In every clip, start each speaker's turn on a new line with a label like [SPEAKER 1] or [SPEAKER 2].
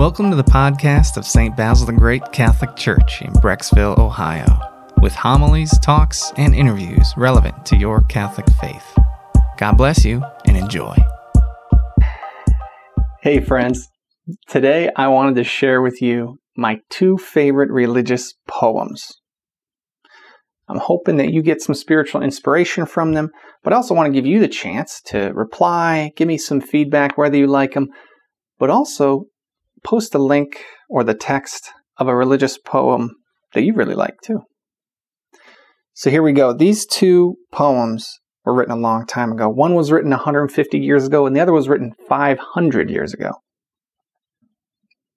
[SPEAKER 1] Welcome to the podcast of St. Basil the Great Catholic Church in Brecksville, Ohio, with homilies, talks, and interviews relevant to your Catholic faith. God bless you and enjoy. Hey, friends. Today I wanted to share with you my two favorite religious poems. I'm hoping that you get some spiritual inspiration from them, but I also want to give you the chance to reply, give me some feedback, whether you like them, but also post a link or the text of a religious poem that you really like too. So here we go. These two poems were written a long time ago. One was written 150 years ago, and the other was written 500 years ago.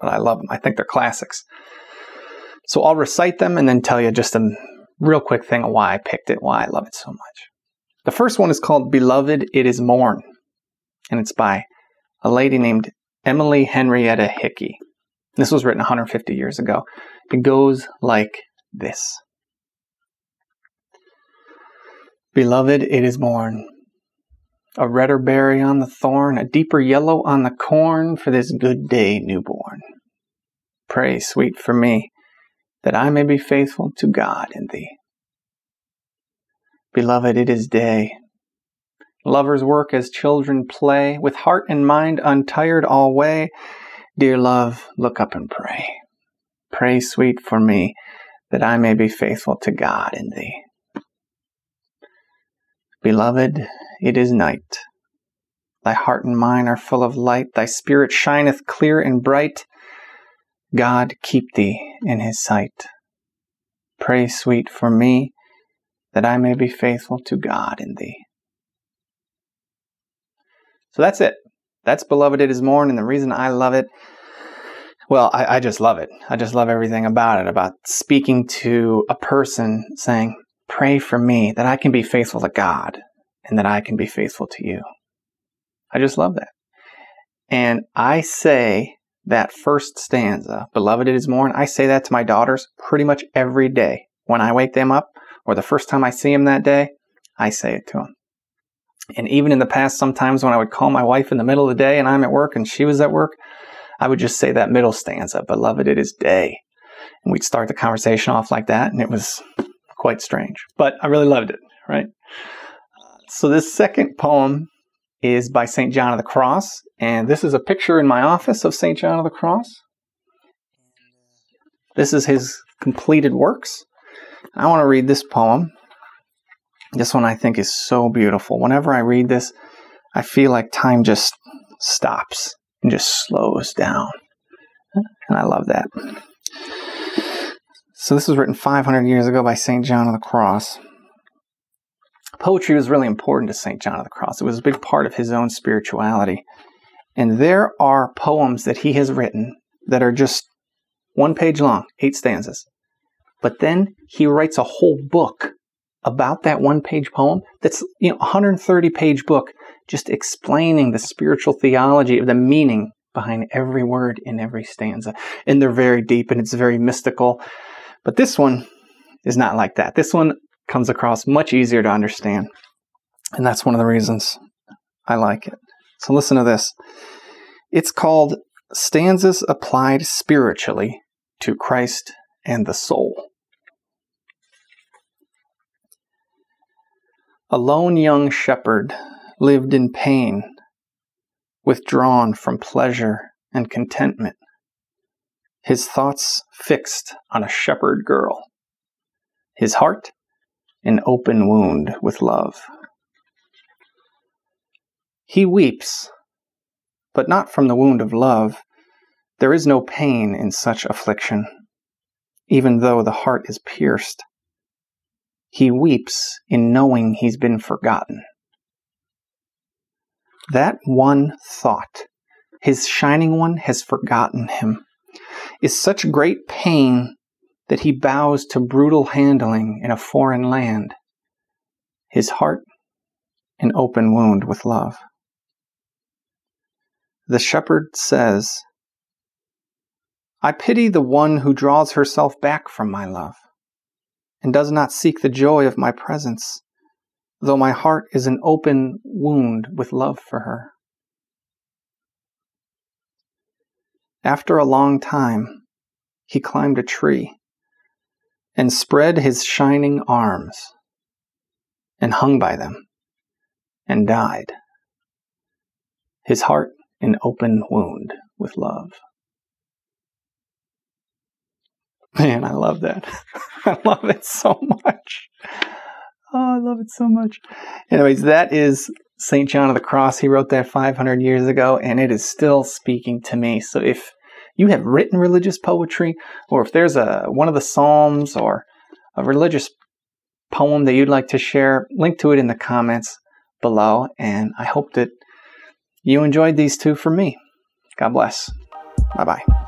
[SPEAKER 1] But I love them. I think they're classics. So I'll recite them and then tell you just a real quick thing of why I picked it, why I love it so much. The first one is called Beloved, It Is Morn, and it's by a lady named Emily Henrietta Hickey. This was written 150 years ago. It goes like this Beloved, it is morn. A redder berry on the thorn, a deeper yellow on the corn for this good day newborn. Pray, sweet, for me, that I may be faithful to God in thee. Beloved, it is day. Lovers work as children play, with heart and mind untired alway. Dear love, look up and pray. Pray, sweet, for me, that I may be faithful to God in thee. Beloved, it is night. Thy heart and mine are full of light, thy spirit shineth clear and bright. God keep thee in his sight. Pray, sweet, for me, that I may be faithful to God in thee. So that's it. That's Beloved It Is Morn, and the reason I love it, well, I, I just love it. I just love everything about it, about speaking to a person saying, Pray for me that I can be faithful to God and that I can be faithful to you. I just love that. And I say that first stanza, Beloved It Is Morn, I say that to my daughters pretty much every day. When I wake them up, or the first time I see them that day, I say it to them. And even in the past, sometimes when I would call my wife in the middle of the day and I'm at work and she was at work, I would just say that middle stanza, Beloved, it is day. And we'd start the conversation off like that, and it was quite strange. But I really loved it, right? So this second poem is by St. John of the Cross, and this is a picture in my office of St. John of the Cross. This is his completed works. I want to read this poem this one I think is so beautiful. Whenever I read this, I feel like time just stops and just slows down. And I love that. So, this was written 500 years ago by St. John of the Cross. Poetry was really important to St. John of the Cross, it was a big part of his own spirituality. And there are poems that he has written that are just one page long, eight stanzas. But then he writes a whole book about that one page poem that's you know 130 page book just explaining the spiritual theology of the meaning behind every word in every stanza. And they're very deep and it's very mystical. But this one is not like that. This one comes across much easier to understand. And that's one of the reasons i like it. So listen to this. It's called stanzas applied spiritually to christ and the soul A lone young shepherd lived in pain, withdrawn from pleasure and contentment, his thoughts fixed on a shepherd girl, his heart an open wound with love. He weeps, but not from the wound of love. There is no pain in such affliction, even though the heart is pierced he weeps in knowing he's been forgotten. That one thought, his shining one has forgotten him, is such great pain that he bows to brutal handling in a foreign land. His heart an open wound with love. The shepherd says, I pity the one who draws herself back from my love and does not seek the joy of my presence, though my heart is an open wound with love for her. after a long time, he climbed a tree and spread his shining arms and hung by them and died, his heart an open wound with love. Man, I love that. I love it so much. Oh, I love it so much. Anyways, that is St. John of the Cross. He wrote that 500 years ago, and it is still speaking to me. So if you have written religious poetry, or if there's a one of the Psalms or a religious poem that you'd like to share, link to it in the comments below. And I hope that you enjoyed these two from me. God bless. Bye bye.